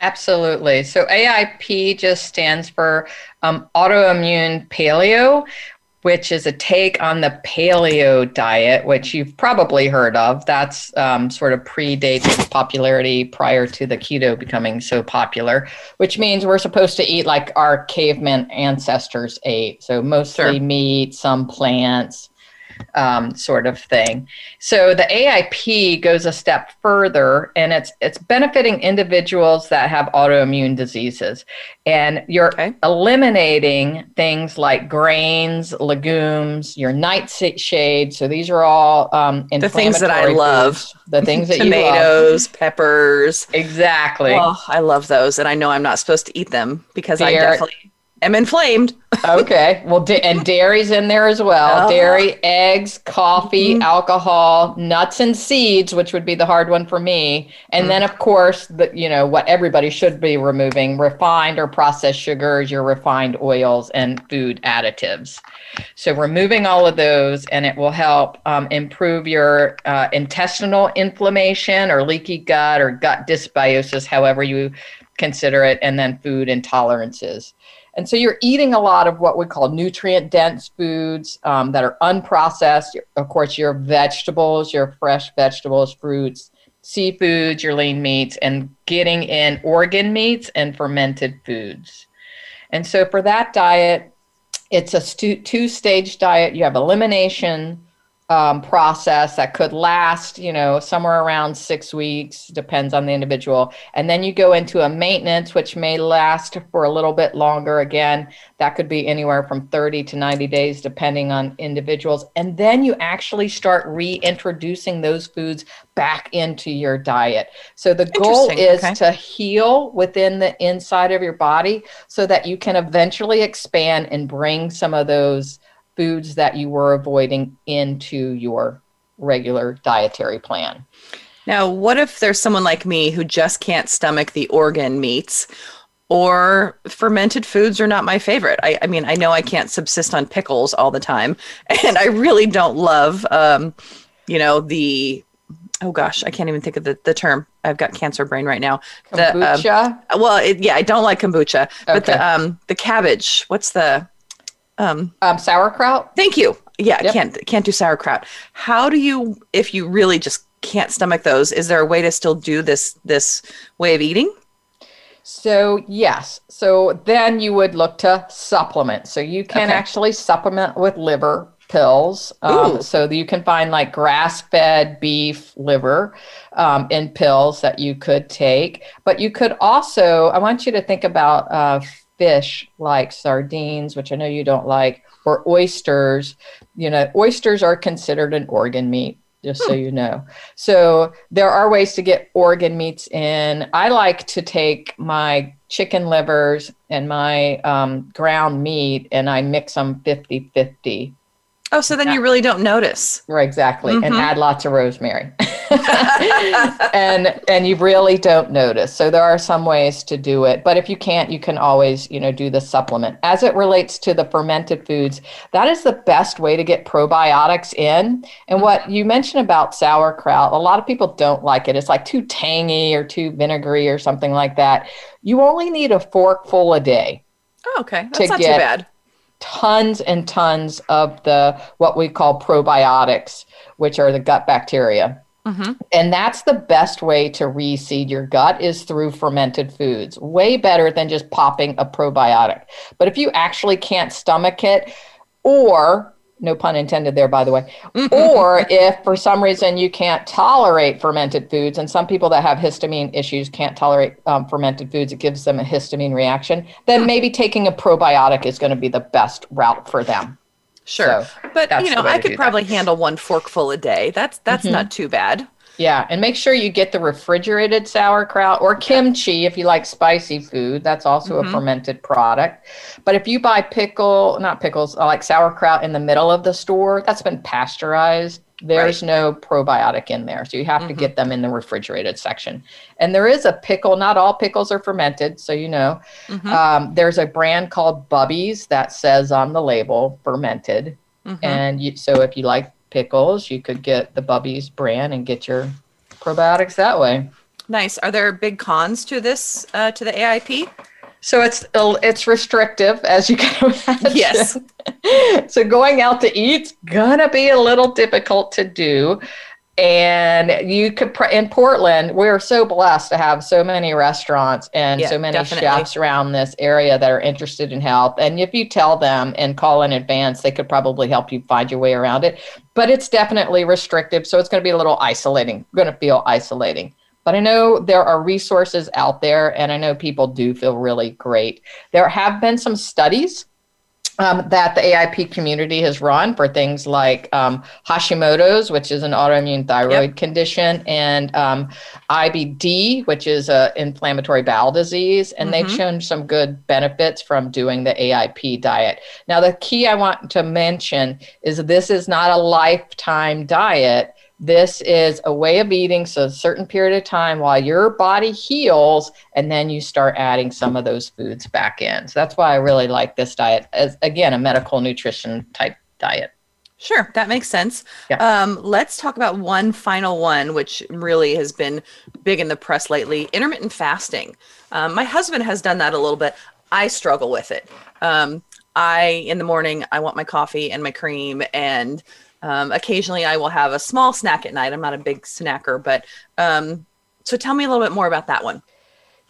Absolutely. So AIP just stands for um, autoimmune paleo, which is a take on the paleo diet, which you've probably heard of. That's um, sort of predates its popularity prior to the keto becoming so popular, which means we're supposed to eat like our caveman ancestors ate. So mostly sure. meat, some plants, um, sort of thing. So the AIP goes a step further, and it's it's benefiting individuals that have autoimmune diseases, and you're okay. eliminating things like grains, legumes, your nightshade. So these are all um, the things that I love. Foods, the things that tomatoes, peppers. Exactly. Oh, I love those, and I know I'm not supposed to eat them because I definitely am inflamed. okay. Well, da- and dairy's in there as well. Oh. Dairy, eggs, coffee, mm-hmm. alcohol, nuts and seeds, which would be the hard one for me. And mm-hmm. then of course, the you know, what everybody should be removing, refined or processed sugars, your refined oils and food additives. So removing all of those and it will help um, improve your uh, intestinal inflammation or leaky gut or gut dysbiosis, however you consider it, and then food intolerances. And so you're eating a lot of what we call nutrient dense foods um, that are unprocessed. Of course, your vegetables, your fresh vegetables, fruits, seafoods, your lean meats, and getting in organ meats and fermented foods. And so for that diet, it's a two stage diet. You have elimination, um, process that could last, you know, somewhere around six weeks, depends on the individual. And then you go into a maintenance, which may last for a little bit longer. Again, that could be anywhere from 30 to 90 days, depending on individuals. And then you actually start reintroducing those foods back into your diet. So the goal is okay. to heal within the inside of your body so that you can eventually expand and bring some of those foods that you were avoiding into your regular dietary plan. Now, what if there's someone like me who just can't stomach the organ meats? Or fermented foods are not my favorite. I, I mean, I know I can't subsist on pickles all the time, and I really don't love, um, you know, the oh gosh, I can't even think of the, the term. I've got cancer brain right now. Kombucha. The, um, well, it, yeah, I don't like kombucha, okay. but the um the cabbage. What's the um, um, sauerkraut. Thank you. Yeah, yep. can't can't do sauerkraut. How do you, if you really just can't stomach those, is there a way to still do this this way of eating? So yes. So then you would look to supplement. So you can okay. actually supplement with liver pills. Um, so you can find like grass fed beef liver um, in pills that you could take. But you could also, I want you to think about uh, fish like sardines, which I know you don't like, or oysters. You know, oysters are considered an organ meat, just hmm. so you know. So there are ways to get organ meats in. I like to take my chicken livers and my um, ground meat and I mix them 50 50. Oh, so then you really don't notice. Right, exactly. Mm-hmm. And add lots of rosemary. and and you really don't notice. So there are some ways to do it, but if you can't, you can always, you know, do the supplement. As it relates to the fermented foods, that is the best way to get probiotics in. And what mm-hmm. you mentioned about sauerkraut, a lot of people don't like it. It's like too tangy or too vinegary or something like that. You only need a forkful a day. Oh, okay. That's not too bad tons and tons of the what we call probiotics, which are the gut bacteria. Mm-hmm. And that's the best way to reseed your gut is through fermented foods. Way better than just popping a probiotic. But if you actually can't stomach it, or no pun intended there by the way or if for some reason you can't tolerate fermented foods and some people that have histamine issues can't tolerate um, fermented foods it gives them a histamine reaction then hmm. maybe taking a probiotic is going to be the best route for them sure so but you know i could probably that. handle one forkful a day that's that's mm-hmm. not too bad Yeah, and make sure you get the refrigerated sauerkraut or kimchi if you like spicy food. That's also mm-hmm. a fermented product. But if you buy pickle, not pickles, like sauerkraut in the middle of the store, that's been pasteurized. There's right. no probiotic in there. So you have mm-hmm. to get them in the refrigerated section. And there is a pickle, not all pickles are fermented, so you know. Mm-hmm. Um, there's a brand called Bubby's that says on the label fermented. Mm-hmm. And you, so if you like pickles, you could get the Bubby's brand and get your probiotics that way. Nice. Are there big cons to this, uh, to the AIP? So it's it's restrictive, as you can imagine. Yes. so going out to eat's gonna be a little difficult to do and you could in portland we're so blessed to have so many restaurants and yeah, so many definitely. chefs around this area that are interested in help and if you tell them and call in advance they could probably help you find your way around it but it's definitely restrictive so it's going to be a little isolating going to feel isolating but I know there are resources out there, and I know people do feel really great. There have been some studies um, that the AIP community has run for things like um, Hashimoto's, which is an autoimmune thyroid yep. condition, and um, IBD, which is an inflammatory bowel disease. And mm-hmm. they've shown some good benefits from doing the AIP diet. Now, the key I want to mention is this is not a lifetime diet. This is a way of eating, so a certain period of time while your body heals, and then you start adding some of those foods back in. So that's why I really like this diet as, again, a medical nutrition type diet. Sure, that makes sense. Yeah. Um, let's talk about one final one, which really has been big in the press lately intermittent fasting. Um, my husband has done that a little bit. I struggle with it. Um, I, in the morning, I want my coffee and my cream and um, occasionally, I will have a small snack at night. I'm not a big snacker, but um, so tell me a little bit more about that one.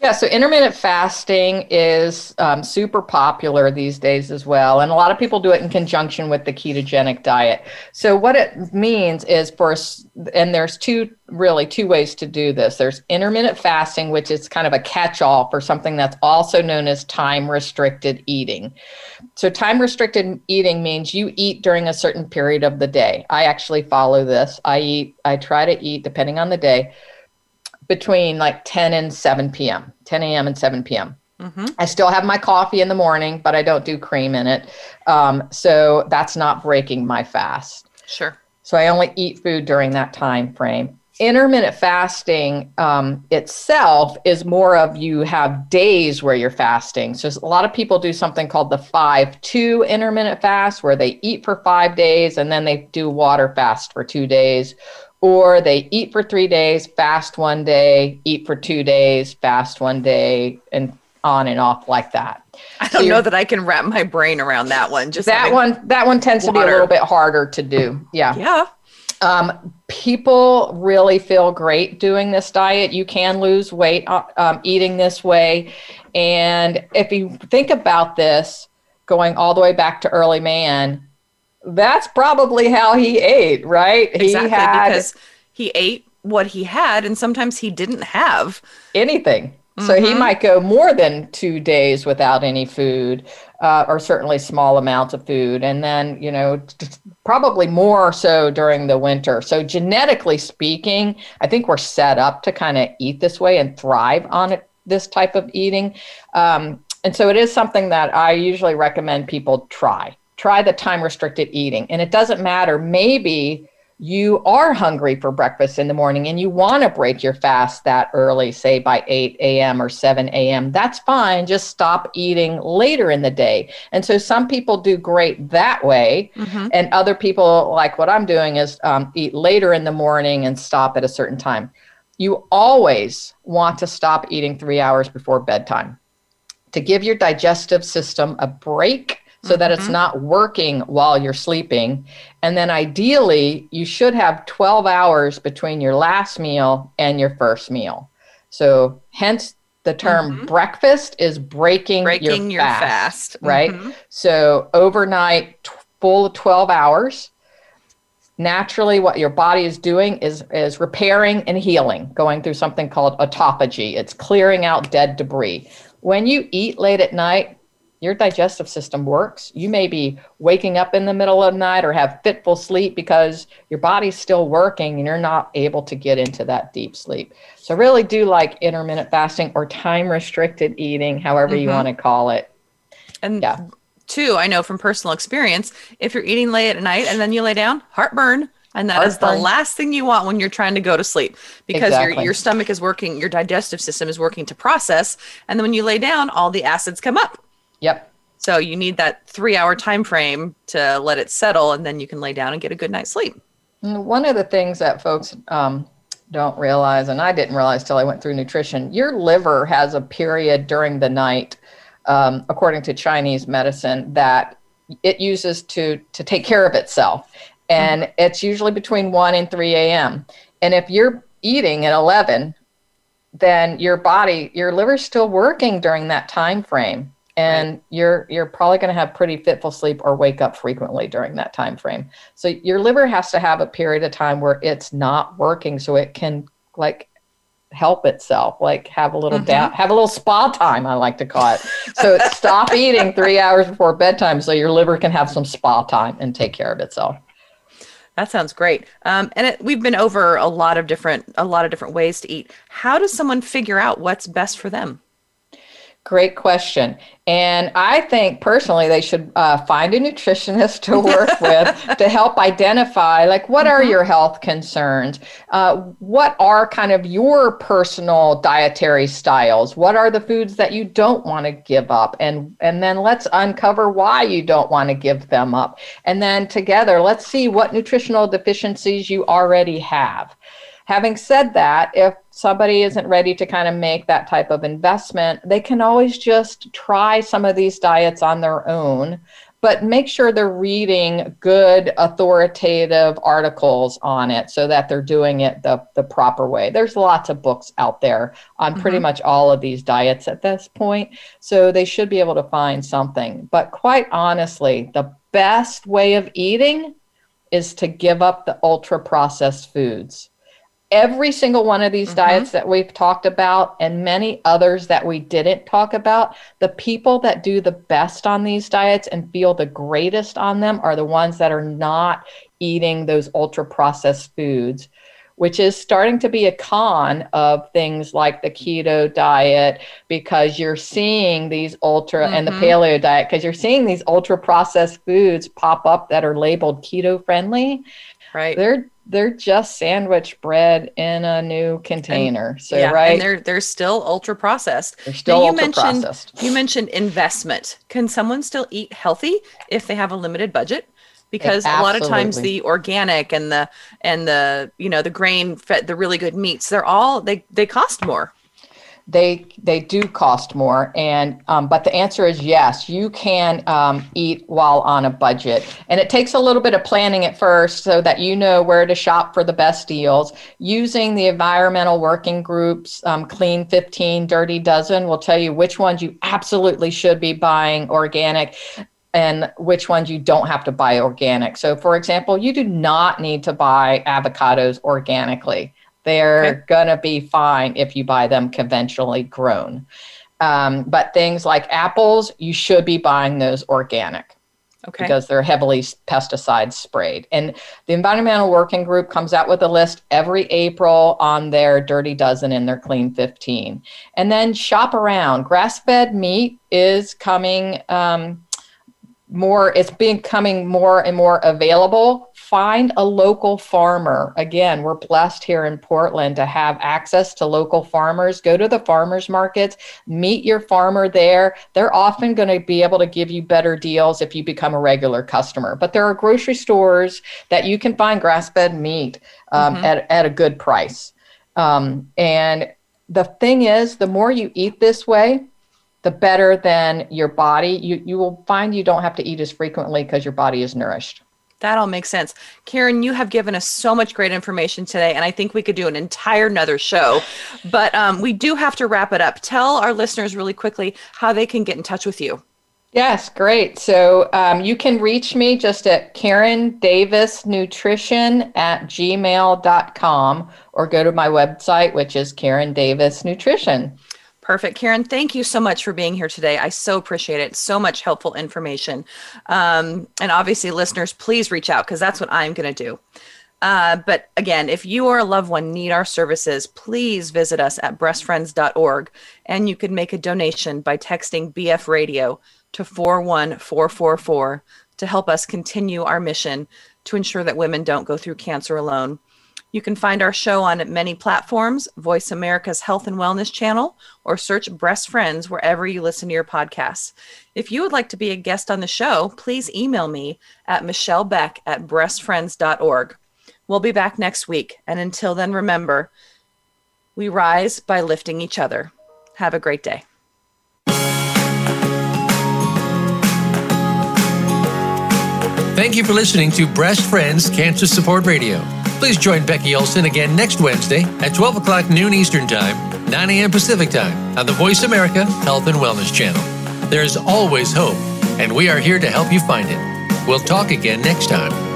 Yeah, so intermittent fasting is um, super popular these days as well. And a lot of people do it in conjunction with the ketogenic diet. So, what it means is for, and there's two, really two ways to do this. There's intermittent fasting, which is kind of a catch all for something that's also known as time restricted eating. So, time restricted eating means you eat during a certain period of the day. I actually follow this. I eat, I try to eat, depending on the day between like 10 and 7 p.m., 10 a.m. and 7 p.m. Mm-hmm. I still have my coffee in the morning, but I don't do cream in it. Um, so that's not breaking my fast. Sure. So I only eat food during that time frame. Intermittent fasting um, itself is more of you have days where you're fasting. So a lot of people do something called the 5 2 intermittent fast, where they eat for five days and then they do water fast for two days or they eat for three days, fast one day, eat for two days, fast one day, and on and off like that. I don't so know that I can wrap my brain around that one. Just that one. That one tends water. to be a little bit harder to do. Yeah. Yeah. Um, people really feel great doing this diet. You can lose weight uh, um, eating this way, and if you think about this, going all the way back to early man, that's probably how he ate, right? Exactly, he had because he ate what he had, and sometimes he didn't have anything. Mm-hmm. So he mm-hmm. might go more than two days without any food, uh, or certainly small amounts of food, and then you know probably more so during the winter. So genetically speaking, I think we're set up to kind of eat this way and thrive on it, this type of eating. Um, and so it is something that I usually recommend people try try the time restricted eating. And it doesn't matter, maybe you are hungry for breakfast in the morning and you want to break your fast that early, say by 8 a.m. or 7 a.m., that's fine. Just stop eating later in the day. And so some people do great that way. Mm-hmm. And other people, like what I'm doing, is um, eat later in the morning and stop at a certain time. You always want to stop eating three hours before bedtime to give your digestive system a break so mm-hmm. that it's mm-hmm. not working while you're sleeping. And then ideally, you should have 12 hours between your last meal and your first meal. So, hence the term mm-hmm. breakfast is breaking, breaking your, your fast, fast. right? Mm-hmm. So, overnight, t- full 12 hours. Naturally, what your body is doing is, is repairing and healing, going through something called autophagy. It's clearing out dead debris. When you eat late at night, your digestive system works. You may be waking up in the middle of the night or have fitful sleep because your body's still working and you're not able to get into that deep sleep. So, really do like intermittent fasting or time restricted eating, however mm-hmm. you want to call it. And yeah. two, I know from personal experience, if you're eating late at night and then you lay down, heartburn. And that heartburn. is the last thing you want when you're trying to go to sleep because exactly. your, your stomach is working, your digestive system is working to process. And then when you lay down, all the acids come up Yep. So you need that three hour time frame to let it settle, and then you can lay down and get a good night's sleep. One of the things that folks um, don't realize, and I didn't realize till I went through nutrition, your liver has a period during the night, um, according to Chinese medicine, that it uses to to take care of itself, and mm-hmm. it's usually between one and three a.m. And if you're eating at eleven, then your body, your liver's still working during that time frame and right. you're you're probably going to have pretty fitful sleep or wake up frequently during that time frame so your liver has to have a period of time where it's not working so it can like help itself like have a little mm-hmm. down have a little spa time i like to call it so stop eating three hours before bedtime so your liver can have some spa time and take care of itself that sounds great. Um, and it, we've been over a lot of different a lot of different ways to eat. How does someone figure out what's best for them? Great question. And I think personally they should uh, find a nutritionist to work with to help identify like what are mm-hmm. your health concerns? Uh, what are kind of your personal dietary styles? What are the foods that you don't want to give up? And and then let's uncover why you don't want to give them up. And then together let's see what nutritional deficiencies you already have. Having said that, if somebody isn't ready to kind of make that type of investment, they can always just try some of these diets on their own, but make sure they're reading good authoritative articles on it so that they're doing it the, the proper way. There's lots of books out there on mm-hmm. pretty much all of these diets at this point, so they should be able to find something. But quite honestly, the best way of eating is to give up the ultra processed foods every single one of these mm-hmm. diets that we've talked about and many others that we didn't talk about, the people that do the best on these diets and feel the greatest on them are the ones that are not eating those ultra processed foods. Which is starting to be a con of things like the keto diet because you're seeing these ultra mm-hmm. and the mm-hmm. paleo diet because you're seeing these ultra processed foods pop up that are labeled keto friendly. Right. They're they're just sandwich bread in a new container. And, so yeah, right, and they're they're still ultra processed. They're still you ultra mentioned, processed. You mentioned investment. Can someone still eat healthy if they have a limited budget? Because a lot of times the organic and the and the you know the grain fed the really good meats they're all they they cost more they they do cost more and um, but the answer is yes you can um, eat while on a budget and it takes a little bit of planning at first so that you know where to shop for the best deals using the environmental working groups um, clean 15 dirty dozen will tell you which ones you absolutely should be buying organic and which ones you don't have to buy organic. So, for example, you do not need to buy avocados organically. They're okay. going to be fine if you buy them conventionally grown. Um, but things like apples, you should be buying those organic. Okay. Because they're heavily pesticide sprayed. And the Environmental Working Group comes out with a list every April on their Dirty Dozen and their Clean 15. And then shop around. Grass fed meat is coming um, more, it's becoming more and more available find a local farmer. Again, we're blessed here in Portland to have access to local farmers. Go to the farmers markets, meet your farmer there. They're often going to be able to give you better deals if you become a regular customer. But there are grocery stores that you can find grass fed meat um, mm-hmm. at, at a good price. Um, and the thing is, the more you eat this way, the better than your body. You, you will find you don't have to eat as frequently because your body is nourished. That all makes sense. Karen, you have given us so much great information today, and I think we could do an entire another show. But um, we do have to wrap it up. Tell our listeners really quickly how they can get in touch with you. Yes, great. So um, you can reach me just at Karen Davis Nutrition at gmail.com or go to my website, which is Karen Davis Nutrition. Perfect. Karen, thank you so much for being here today. I so appreciate it. So much helpful information. Um, and obviously, listeners, please reach out because that's what I'm going to do. Uh, but again, if you or a loved one need our services, please visit us at breastfriends.org and you can make a donation by texting BF Radio to 41444 to help us continue our mission to ensure that women don't go through cancer alone. You can find our show on many platforms, Voice America's Health and Wellness channel, or search Breast Friends wherever you listen to your podcasts. If you would like to be a guest on the show, please email me at michellebeck at breastfriends.org. We'll be back next week. And until then, remember, we rise by lifting each other. Have a great day. Thank you for listening to Breast Friends Cancer Support Radio. Please join Becky Olson again next Wednesday at 12 o'clock noon Eastern Time, 9 a.m. Pacific Time on the Voice America Health and Wellness Channel. There is always hope, and we are here to help you find it. We'll talk again next time.